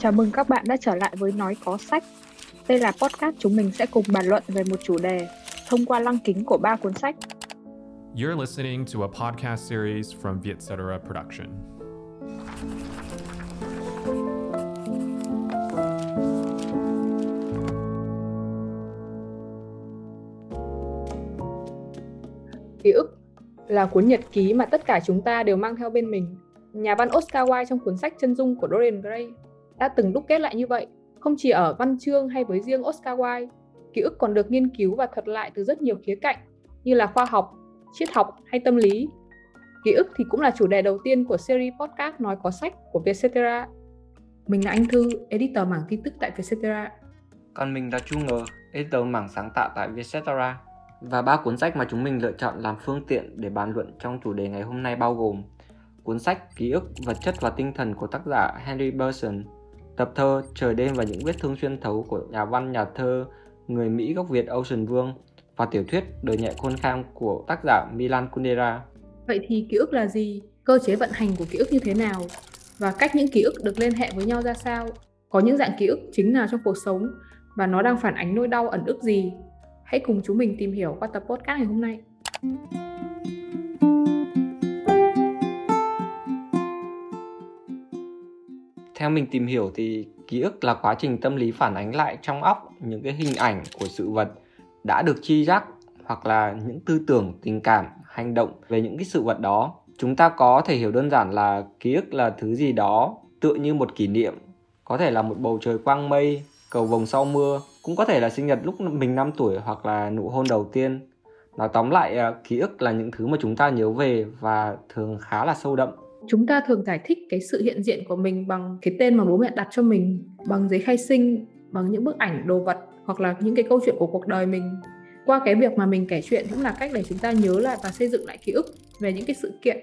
Chào mừng các bạn đã trở lại với Nói Có Sách. Đây là podcast chúng mình sẽ cùng bàn luận về một chủ đề thông qua lăng kính của ba cuốn sách. You're listening to a podcast series from Vietcetera Production. Ký ức là cuốn nhật ký mà tất cả chúng ta đều mang theo bên mình. Nhà văn Oscar Wilde trong cuốn sách Chân dung của Dorian Gray đã từng đúc kết lại như vậy, không chỉ ở văn chương hay với riêng Oscar Wilde. Ký ức còn được nghiên cứu và thuật lại từ rất nhiều khía cạnh như là khoa học, triết học hay tâm lý. Ký ức thì cũng là chủ đề đầu tiên của series podcast nói có sách của Vietcetera. Mình là Anh Thư, editor mảng tin tức tại Vietcetera. Còn mình là Chu Ngờ, editor mảng sáng tạo tại Vietcetera. Và ba cuốn sách mà chúng mình lựa chọn làm phương tiện để bàn luận trong chủ đề ngày hôm nay bao gồm cuốn sách Ký ức, vật chất và tinh thần của tác giả Henry Burson tập thơ Trời đêm và những vết thương xuyên thấu của nhà văn, nhà thơ người Mỹ gốc Việt Ocean Vương và tiểu thuyết Đời nhẹ khôn kham của tác giả Milan Kundera. Vậy thì ký ức là gì? Cơ chế vận hành của ký ức như thế nào? Và cách những ký ức được liên hệ với nhau ra sao? Có những dạng ký ức chính nào trong cuộc sống và nó đang phản ánh nỗi đau, ẩn ức gì? Hãy cùng chúng mình tìm hiểu qua tập podcast ngày hôm nay. Theo mình tìm hiểu thì ký ức là quá trình tâm lý phản ánh lại trong óc những cái hình ảnh của sự vật đã được chi giác hoặc là những tư tưởng, tình cảm, hành động về những cái sự vật đó. Chúng ta có thể hiểu đơn giản là ký ức là thứ gì đó tựa như một kỷ niệm, có thể là một bầu trời quang mây, cầu vồng sau mưa, cũng có thể là sinh nhật lúc mình 5 tuổi hoặc là nụ hôn đầu tiên. Nói tóm lại, à, ký ức là những thứ mà chúng ta nhớ về và thường khá là sâu đậm chúng ta thường giải thích cái sự hiện diện của mình bằng cái tên mà bố mẹ đặt cho mình, bằng giấy khai sinh, bằng những bức ảnh, đồ vật, hoặc là những cái câu chuyện của cuộc đời mình. Qua cái việc mà mình kể chuyện cũng là cách để chúng ta nhớ lại và xây dựng lại ký ức về những cái sự kiện,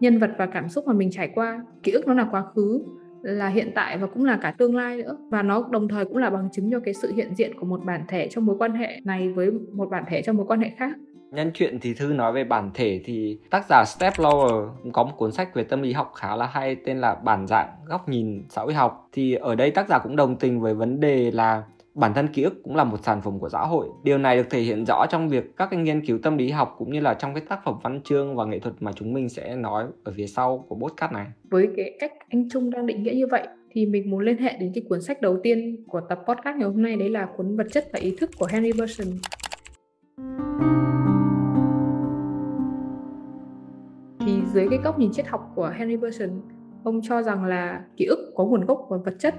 nhân vật và cảm xúc mà mình trải qua. Ký ức nó là quá khứ, là hiện tại và cũng là cả tương lai nữa. Và nó đồng thời cũng là bằng chứng cho cái sự hiện diện của một bản thể trong mối quan hệ này với một bản thể trong mối quan hệ khác. Nhân chuyện thì Thư nói về bản thể thì tác giả Steph Lower cũng có một cuốn sách về tâm lý học khá là hay, tên là Bản dạng góc nhìn xã hội học. Thì ở đây tác giả cũng đồng tình với vấn đề là bản thân ký ức cũng là một sản phẩm của xã hội. Điều này được thể hiện rõ trong việc các cái nghiên cứu tâm lý học cũng như là trong cái tác phẩm văn chương và nghệ thuật mà chúng mình sẽ nói ở phía sau của podcast này. Với cái cách anh Trung đang định nghĩa như vậy thì mình muốn liên hệ đến cái cuốn sách đầu tiên của tập podcast ngày hôm nay, đấy là cuốn Vật chất và ý thức của Henry Bergson. Dưới cái góc nhìn triết học của Henry Bergson, ông cho rằng là ký ức có nguồn gốc và vật chất,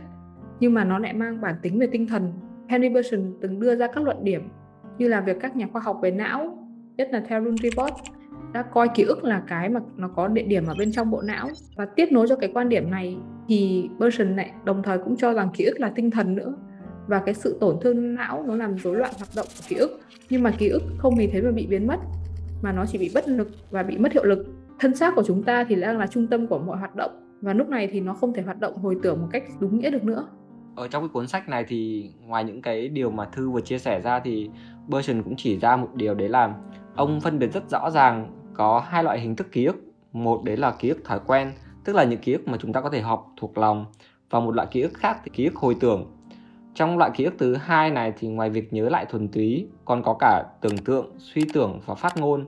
nhưng mà nó lại mang bản tính về tinh thần. Henry Bergson từng đưa ra các luận điểm như là việc các nhà khoa học về não, nhất là theo Rune Report đã coi ký ức là cái mà nó có địa điểm ở bên trong bộ não. Và tiếp nối cho cái quan điểm này thì Bergson lại đồng thời cũng cho rằng ký ức là tinh thần nữa. Và cái sự tổn thương não nó làm rối loạn hoạt động của ký ức. Nhưng mà ký ức không vì thế mà bị biến mất, mà nó chỉ bị bất lực và bị mất hiệu lực thân xác của chúng ta thì đang là trung tâm của mọi hoạt động, và lúc này thì nó không thể hoạt động hồi tưởng một cách đúng nghĩa được nữa. Ở trong cái cuốn sách này thì ngoài những cái điều mà thư vừa chia sẻ ra thì Bergson cũng chỉ ra một điều đấy là ông phân biệt rất rõ ràng có hai loại hình thức ký ức. Một đấy là ký ức thói quen, tức là những ký ức mà chúng ta có thể học thuộc lòng, và một loại ký ức khác thì ký ức hồi tưởng. Trong loại ký ức thứ hai này thì ngoài việc nhớ lại thuần túy, còn có cả tưởng tượng, suy tưởng và phát ngôn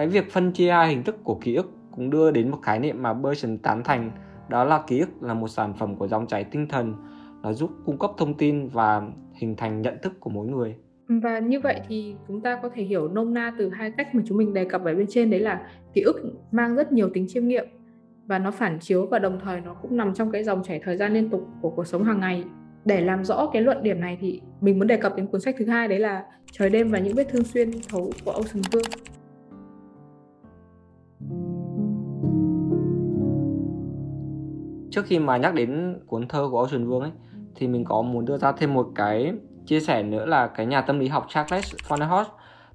cái việc phân chia hai hình thức của ký ức cũng đưa đến một khái niệm mà Bergson tán thành, đó là ký ức là một sản phẩm của dòng chảy tinh thần. Nó giúp cung cấp thông tin và hình thành nhận thức của mỗi người. Và như vậy thì chúng ta có thể hiểu nôm na từ hai cách mà chúng mình đề cập ở bên trên, đấy là ký ức mang rất nhiều tính chiêm nghiệm và nó phản chiếu và đồng thời nó cũng nằm trong cái dòng chảy thời gian liên tục của cuộc sống hàng ngày. Để làm rõ cái luận điểm này thì mình muốn đề cập đến cuốn sách thứ hai, đấy là trời đêm và những vết thương xuyên thấu của Ocean Vương trước khi mà nhắc đến cuốn thơ của Ocean Vương ấy thì mình có muốn đưa ra thêm một cái chia sẻ nữa là cái nhà tâm lý học Charles Fonnerhoff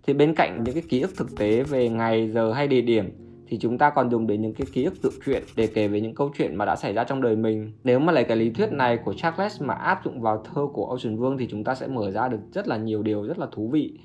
thì bên cạnh những cái ký ức thực tế về ngày giờ hay địa điểm thì chúng ta còn dùng đến những cái ký ức tự truyện để kể về những câu chuyện mà đã xảy ra trong đời mình. Nếu mà lấy cái lý thuyết này của Charles mà áp dụng vào thơ của Ocean Vương thì chúng ta sẽ mở ra được rất là nhiều điều rất là thú vị.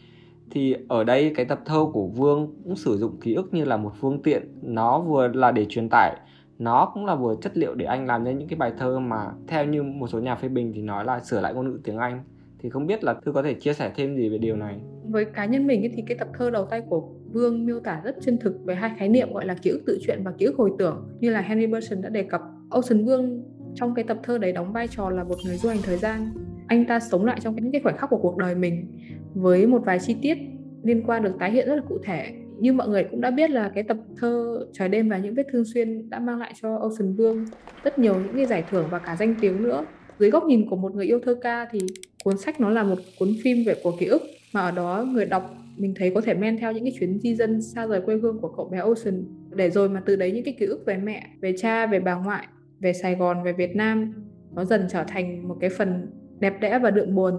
Thì ở đây cái tập thơ của Vương cũng sử dụng ký ức như là một phương tiện, nó vừa là để truyền tải nó cũng là vừa chất liệu để anh làm nên những cái bài thơ mà theo như một số nhà phê bình thì nói là sửa lại ngôn ngữ tiếng Anh. Thì không biết là thư có thể chia sẻ thêm gì về điều này? Với cá nhân mình thì cái tập thơ đầu tay của Vương miêu tả rất chân thực về hai khái niệm gọi là ký ức tự truyện và ký ức hồi tưởng, như là Henry Bergson đã đề cập. Ocean Vương trong cái tập thơ đấy đóng vai trò là một người du hành thời gian. Anh ta sống lại trong những cái khoảnh khắc của cuộc đời mình với một vài chi tiết liên quan được tái hiện rất là cụ thể như mọi người cũng đã biết là cái tập thơ Trời đêm và những vết thương xuyên đã mang lại cho Ocean Vương rất nhiều những cái giải thưởng và cả danh tiếng nữa. Dưới góc nhìn của một người yêu thơ ca thì cuốn sách nó là một cuốn phim về của ký ức mà ở đó người đọc mình thấy có thể men theo những cái chuyến di dân xa rời quê hương của cậu bé Ocean. Để rồi mà từ đấy những cái ký ức về mẹ, về cha, về bà ngoại, về Sài Gòn, về Việt Nam nó dần trở thành một cái phần đẹp đẽ và đượm buồn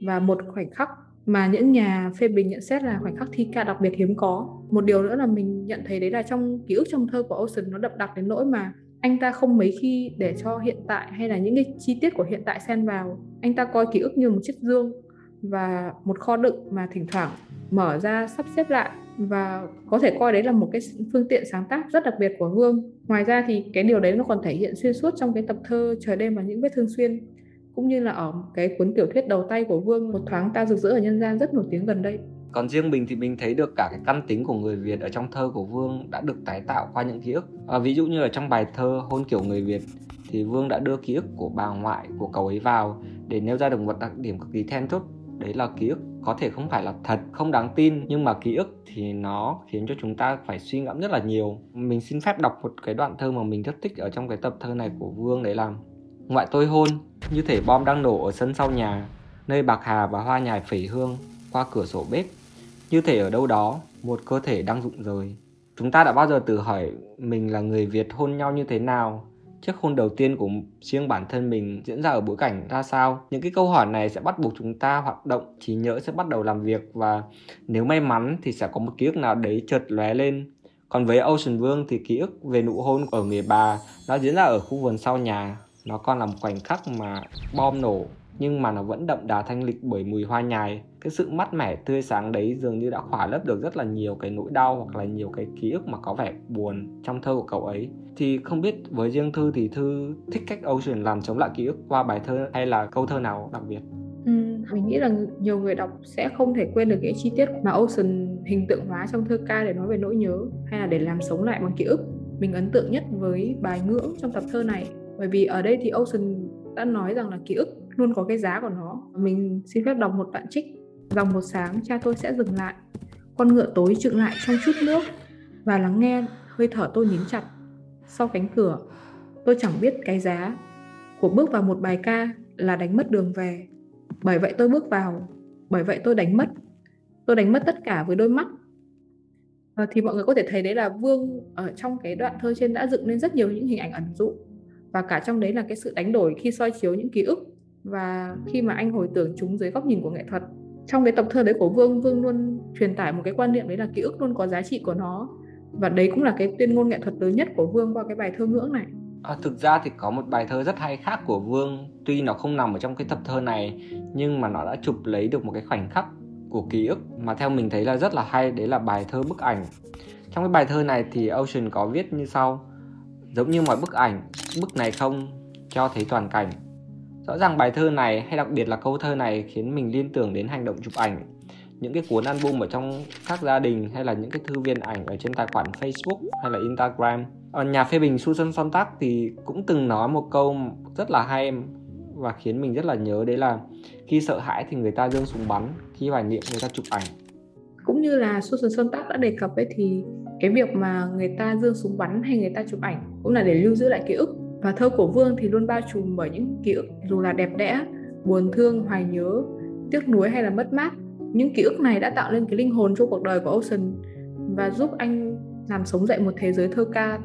và một khoảnh khắc mà những nhà phê bình nhận xét là khoảnh khắc thi ca đặc biệt hiếm có. Một điều nữa là mình nhận thấy đấy là trong ký ức trong thơ của Ocean nó đậm đặc đến nỗi mà anh ta không mấy khi để cho hiện tại hay là những cái chi tiết của hiện tại xen vào. Anh ta coi ký ức như một chiếc dương và một kho đựng mà thỉnh thoảng mở ra, sắp xếp lại và có thể coi đấy là một cái phương tiện sáng tác rất đặc biệt của Hương. Ngoài ra thì cái điều đấy nó còn thể hiện xuyên suốt trong cái tập thơ Trời đêm và những vết thương xuyên cũng như là ở cái cuốn tiểu thuyết đầu tay của Vương một thoáng ta rực rỡ ở nhân gian rất nổi tiếng gần đây. Còn riêng mình thì mình thấy được cả cái căn tính của người Việt ở trong thơ của Vương đã được tái tạo qua những ký ức. À, ví dụ như ở trong bài thơ Hôn kiểu người Việt thì Vương đã đưa ký ức của bà ngoại của cậu ấy vào để nêu ra được một đặc điểm cực kỳ then chốt đấy là ký ức có thể không phải là thật không đáng tin nhưng mà ký ức thì nó khiến cho chúng ta phải suy ngẫm rất là nhiều mình xin phép đọc một cái đoạn thơ mà mình rất thích ở trong cái tập thơ này của vương đấy là ngoại tôi hôn, như thể bom đang nổ ở sân sau nhà, nơi bạc hà và hoa nhài phẩy hương, qua cửa sổ bếp. Như thể ở đâu đó, một cơ thể đang rụng rời. Chúng ta đã bao giờ tự hỏi mình là người việt hôn nhau như thế nào? Chiếc hôn đầu tiên của riêng bản thân mình diễn ra ở bối cảnh ra sao? Những cái câu hỏi này sẽ bắt buộc chúng ta hoạt động, trí nhớ sẽ bắt đầu làm việc và nếu may mắn thì sẽ có một ký ức nào đấy chợt lóe lên. Còn với Ocean Vương thì ký ức về nụ hôn ở người bà nó diễn ra ở khu vườn sau nhà nó còn là một khoảnh khắc mà bom nổ nhưng mà nó vẫn đậm đà thanh lịch bởi mùi hoa nhài. Cái sự mát mẻ tươi sáng đấy dường như đã khỏa lấp được rất là nhiều cái nỗi đau hoặc là nhiều cái ký ức mà có vẻ buồn trong thơ của cậu ấy. Thì không biết với riêng thư thì thư thích cách Ocean làm chống lại ký ức qua bài thơ hay là câu thơ nào đặc biệt? Ừ, mình nghĩ là nhiều người đọc sẽ không thể quên được cái chi tiết mà Ocean hình tượng hóa trong thơ ca để nói về nỗi nhớ hay là để làm sống lại bằng ký ức. Mình ấn tượng nhất với bài ngưỡng trong tập thơ này bởi vì ở đây thì Ocean đã nói rằng là ký ức luôn có cái giá của nó. Mình xin phép đọc một đoạn trích. Dòng một sáng cha tôi sẽ dừng lại. Con ngựa tối trựng lại trong chút nước và lắng nghe hơi thở tôi nín chặt. Sau cánh cửa, tôi chẳng biết cái giá của bước vào một bài ca là đánh mất đường về. Bởi vậy tôi bước vào, bởi vậy tôi đánh mất. Tôi đánh mất tất cả với đôi mắt. À, thì mọi người có thể thấy đấy là Vương ở trong cái đoạn thơ trên đã dựng lên rất nhiều những hình ảnh ẩn dụ và cả trong đấy là cái sự đánh đổi khi soi chiếu những ký ức và khi mà anh hồi tưởng chúng dưới góc nhìn của nghệ thuật. Trong cái tập thơ đấy của Vương Vương luôn truyền tải một cái quan niệm đấy là ký ức luôn có giá trị của nó. Và đấy cũng là cái tuyên ngôn nghệ thuật lớn nhất của Vương qua cái bài thơ ngưỡng này. À, thực ra thì có một bài thơ rất hay khác của Vương. Tuy nó không nằm ở trong cái tập thơ này Nhưng mà nó đã chụp lấy được một cái khoảnh khắc của ký ức Mà theo mình thấy là rất là hay. Đấy là bài thơ bức ảnh. Trong cái bài thơ này thì Ocean có viết như sau. Giống như mọi bức ảnh Bức này không cho thấy toàn cảnh Rõ ràng bài thơ này hay đặc biệt là câu thơ này khiến mình liên tưởng đến hành động chụp ảnh những cái cuốn album ở trong các gia đình hay là những cái thư viện ảnh ở trên tài khoản Facebook hay là Instagram. Ở nhà phê bình Susan Sontag thì cũng từng nói một câu rất là hay và khiến mình rất là nhớ đấy là khi sợ hãi thì người ta dương súng bắn, khi hoài niệm người ta chụp ảnh. Cũng như là Susan Sontag đã đề cập ấy thì cái việc mà người ta dương súng bắn hay người ta chụp ảnh cũng là để lưu giữ lại ký ức và thơ của Vương thì luôn bao trùm bởi những ký ức dù là đẹp đẽ, buồn thương, hoài nhớ, tiếc nuối hay là mất mát. Những ký ức này đã tạo lên cái linh hồn cho cuộc đời của Ocean và giúp anh làm sống dậy một thế giới thơ ca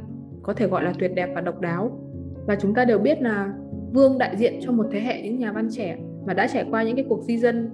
có thể gọi là tuyệt đẹp và độc đáo. Và chúng ta đều biết là Vương đại diện cho một thế hệ những nhà văn trẻ mà đã trải qua những cái cuộc di dân.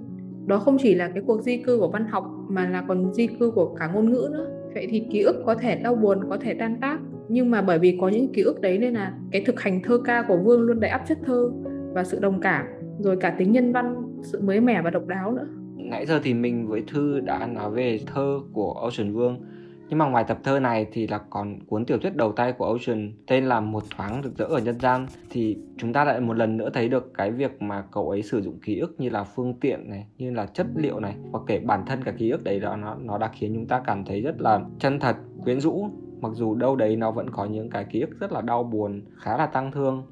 Đó không chỉ là cái cuộc di cư của văn học mà là còn di cư của cả ngôn ngữ nữa. Vậy thì ký ức có thể đau buồn, có thể tan tác. Nhưng mà bởi vì có những ký ức đấy nên là cái thực hành thơ ca của Vương luôn đầy áp chất thơ và sự đồng cảm rồi cả tính nhân văn sự mới mẻ và độc đáo nữa. Nãy giờ thì mình với thư đã nói về thơ của Ocean Vương. Nhưng mà ngoài tập thơ này thì là còn cuốn tiểu thuyết đầu tay của Ocean tên là Một thoáng rực rỡ ở nhân gian. Thì chúng ta lại một lần nữa thấy được cái việc mà cậu ấy sử dụng ký ức như là phương tiện này, như là chất liệu này hoặc kể bản thân cả ký ức đấy đó nó nó đã khiến chúng ta cảm thấy rất là chân thật, quyến rũ. Mặc dù đâu đấy nó vẫn có những cái ký ức rất là đau buồn, khá là tăng thương.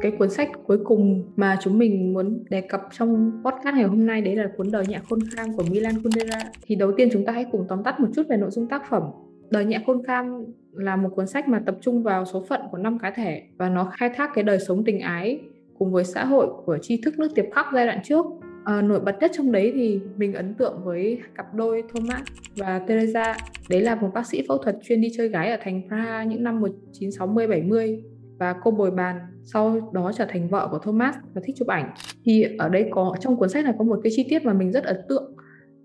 Cái cuốn sách cuối cùng mà chúng mình muốn đề cập trong podcast ngày hôm nay đấy là cuốn đời nhẹ khôn kham của Milan Kundera. Thì đầu tiên chúng ta hãy cùng tóm tắt một chút về nội dung tác phẩm. Đời nhẹ khôn kham là một cuốn sách mà tập trung vào số phận của năm cá thể và nó khai thác cái đời sống tình ái cùng với xã hội của tri thức nước tiệp khắc giai đoạn trước. À, nổi bật nhất trong đấy thì mình ấn tượng với cặp đôi Thomas và Teresa. Đấy là một bác sĩ phẫu thuật chuyên đi chơi gái ở thành Praha những năm 1960 70 và cô bồi bàn sau đó trở thành vợ của Thomas và thích chụp ảnh. Thì ở đây có trong cuốn sách này có một cái chi tiết mà mình rất ấn tượng.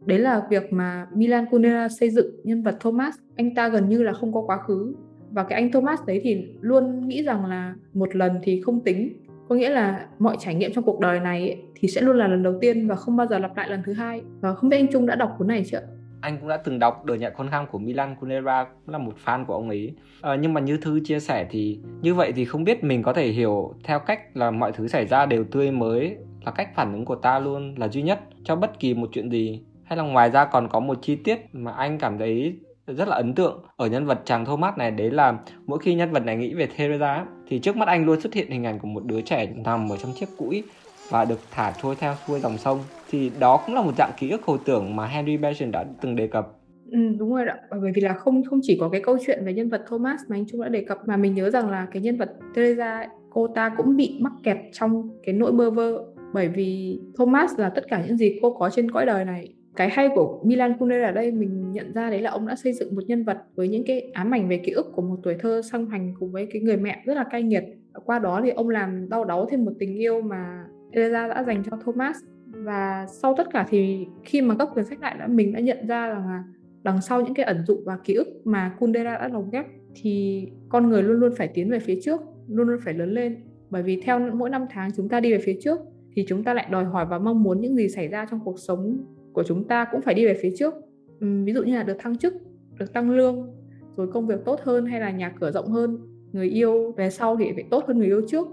Đấy là việc mà Milan Kundera xây dựng nhân vật Thomas. Anh ta gần như là không có quá khứ. Và cái anh Thomas đấy thì luôn nghĩ rằng là một lần thì không tính. Có nghĩa là mọi trải nghiệm trong cuộc đời này ấy, thì sẽ luôn là lần đầu tiên và không bao giờ lặp lại lần thứ hai. Và không biết anh Trung đã đọc cuốn này chưa anh cũng đã từng đọc đời nhạc con khang của Milan Kundera cũng là một fan của ông ấy. À, nhưng mà như thư chia sẻ thì như vậy thì không biết mình có thể hiểu theo cách là mọi thứ xảy ra đều tươi mới là cách phản ứng của ta luôn là duy nhất cho bất kỳ một chuyện gì. Hay là ngoài ra còn có một chi tiết mà anh cảm thấy rất là ấn tượng ở nhân vật chàng Thomas này đấy là mỗi khi nhân vật này nghĩ về Teresa thì trước mắt anh luôn xuất hiện hình ảnh của một đứa trẻ nằm ở trong chiếc cũi và được thả trôi theo xuôi dòng sông thì đó cũng là một dạng ký ức hồi tưởng mà Henry Benson đã từng đề cập. Ừ, đúng rồi đó bởi vì là không không chỉ có cái câu chuyện về nhân vật Thomas mà anh Trung đã đề cập mà mình nhớ rằng là cái nhân vật Teresa cô ta cũng bị mắc kẹt trong cái nỗi bơ vơ. Bởi vì Thomas là tất cả những gì cô có trên cõi đời này. Cái hay của Milan Kundera ở đây mình nhận ra đấy là ông đã xây dựng một nhân vật với những cái ám ảnh về ký ức của một tuổi thơ song hành cùng với cái người mẹ rất là cay nghiệt. Qua đó thì ông làm đau đáu thêm một tình yêu mà Teresa đã dành cho Thomas. Và sau tất cả thì khi mà gấp quyển sách lại đã, mình đã nhận ra rằng là đằng sau những cái ẩn dụ và ký ức mà Kundera đã lồng ghép thì con người luôn luôn phải tiến về phía trước, luôn luôn phải lớn lên. Bởi vì theo mỗi năm tháng chúng ta đi về phía trước thì chúng ta lại đòi hỏi và mong muốn những gì xảy ra trong cuộc sống của chúng ta cũng phải đi về phía trước. Ví dụ như là được thăng chức, được tăng lương, rồi công việc tốt hơn hay là nhà cửa rộng hơn, người yêu về sau thì phải tốt hơn người yêu trước,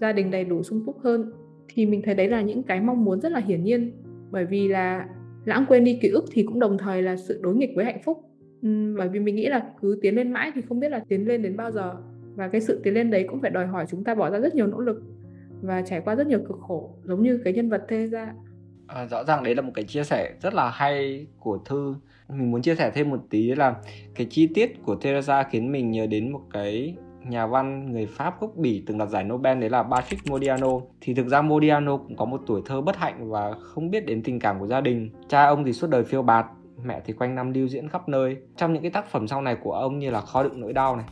gia đình đầy đủ sung túc hơn thì mình thấy đấy là những cái mong muốn rất là hiển nhiên. Bởi vì là lãng quên đi ký ức thì cũng đồng thời là sự đối nghịch với hạnh phúc. Uhm, bởi vì mình nghĩ là cứ tiến lên mãi thì không biết là tiến lên đến bao giờ. Và cái sự tiến lên đấy cũng phải đòi hỏi chúng ta bỏ ra rất nhiều nỗ lực và trải qua rất nhiều cực khổ giống như cái nhân vật Thê ra. À, rõ ràng đấy là một cái chia sẻ rất là hay của thư. Mình muốn chia sẻ thêm một tí là cái chi tiết của Teresa khiến mình nhớ đến một cái nhà văn người Pháp gốc Bỉ từng đoạt giải Nobel đấy là Patrick Modiano. Thì thực ra Modiano cũng có một tuổi thơ bất hạnh và không biết đến tình cảm của gia đình. Cha ông thì suốt đời phiêu bạt, mẹ thì quanh năm lưu diễn khắp nơi. Trong những cái tác phẩm sau này của ông như là kho đựng nỗi đau này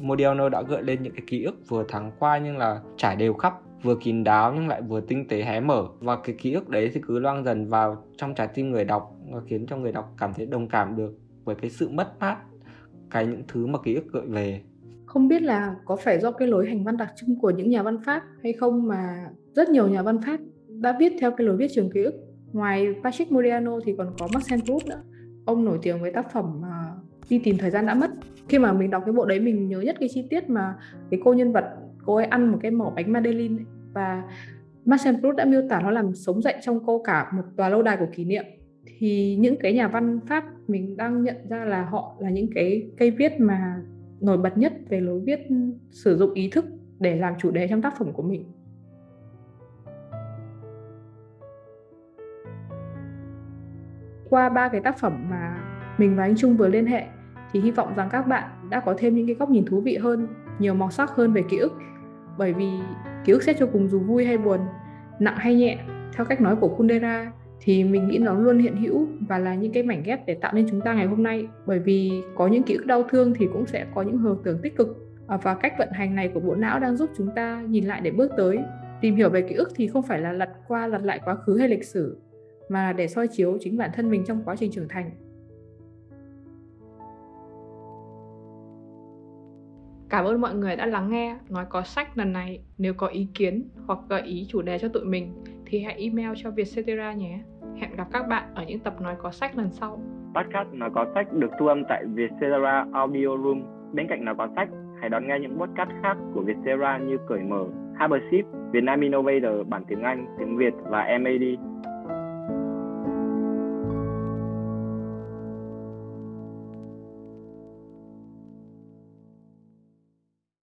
Modiano đã gợi lên những cái ký ức vừa thắng qua nhưng là trải đều khắp, vừa kín đáo nhưng lại vừa tinh tế hé mở. Và cái ký ức đấy thì cứ loang dần vào trong trái tim người đọc và khiến cho người đọc cảm thấy đồng cảm được với cái sự mất mát, cái những thứ mà ký ức gợi về không biết là có phải do cái lối hành văn đặc trưng của những nhà văn Pháp hay không mà rất nhiều nhà văn Pháp đã viết theo cái lối viết trường ký ức. Ngoài Patrick Modiano thì còn có Marcel Proust nữa. Ông nổi tiếng với tác phẩm uh, đi tìm thời gian đã mất. Khi mà mình đọc cái bộ đấy mình nhớ nhất cái chi tiết mà cái cô nhân vật cô ấy ăn một cái mẩu bánh Madeleine ấy. và Marcel Proust đã miêu tả nó làm sống dậy trong cô cả một tòa lâu đài của kỷ niệm. Thì những cái nhà văn Pháp mình đang nhận ra là họ là những cái cây viết mà nổi bật nhất về lối viết ừ, sử dụng ý thức để làm chủ đề trong tác phẩm của mình qua ba cái tác phẩm mà mình và anh Trung vừa liên hệ thì hy vọng rằng các bạn đã có thêm những cái góc nhìn thú vị hơn, nhiều màu sắc hơn về ký ức. Bởi vì ký ức xét cho cùng dù vui hay buồn, nặng hay nhẹ, theo cách nói của Kundera thì mình nghĩ nó luôn hiện hữu và là những cái mảnh ghép để tạo nên chúng ta ngày hôm nay. Bởi vì có những ký ức đau thương thì cũng sẽ có những hồi tưởng tích cực. À, và cách vận hành này của bộ não đang giúp chúng ta nhìn lại để bước tới. Tìm hiểu về ký ức thì không phải là lật qua lật lại quá khứ hay lịch sử, mà để soi chiếu chính bản thân mình trong quá trình trưởng thành. Cảm ơn mọi người đã lắng nghe, nói có sách lần này. Nếu có ý kiến hoặc gợi ý chủ đề cho tụi mình thì hãy email cho Vietcetera nhé. Hẹn gặp các bạn ở những tập nói có sách lần sau. Podcast Nói có sách được thu âm tại Vietcetera Audio Room. Bên cạnh Nói có sách, hãy đón nghe những podcast khác của Vietcetera như Cởi Mở, Habership, Vietnam Innovator bản tiếng Anh, tiếng Việt và MAD.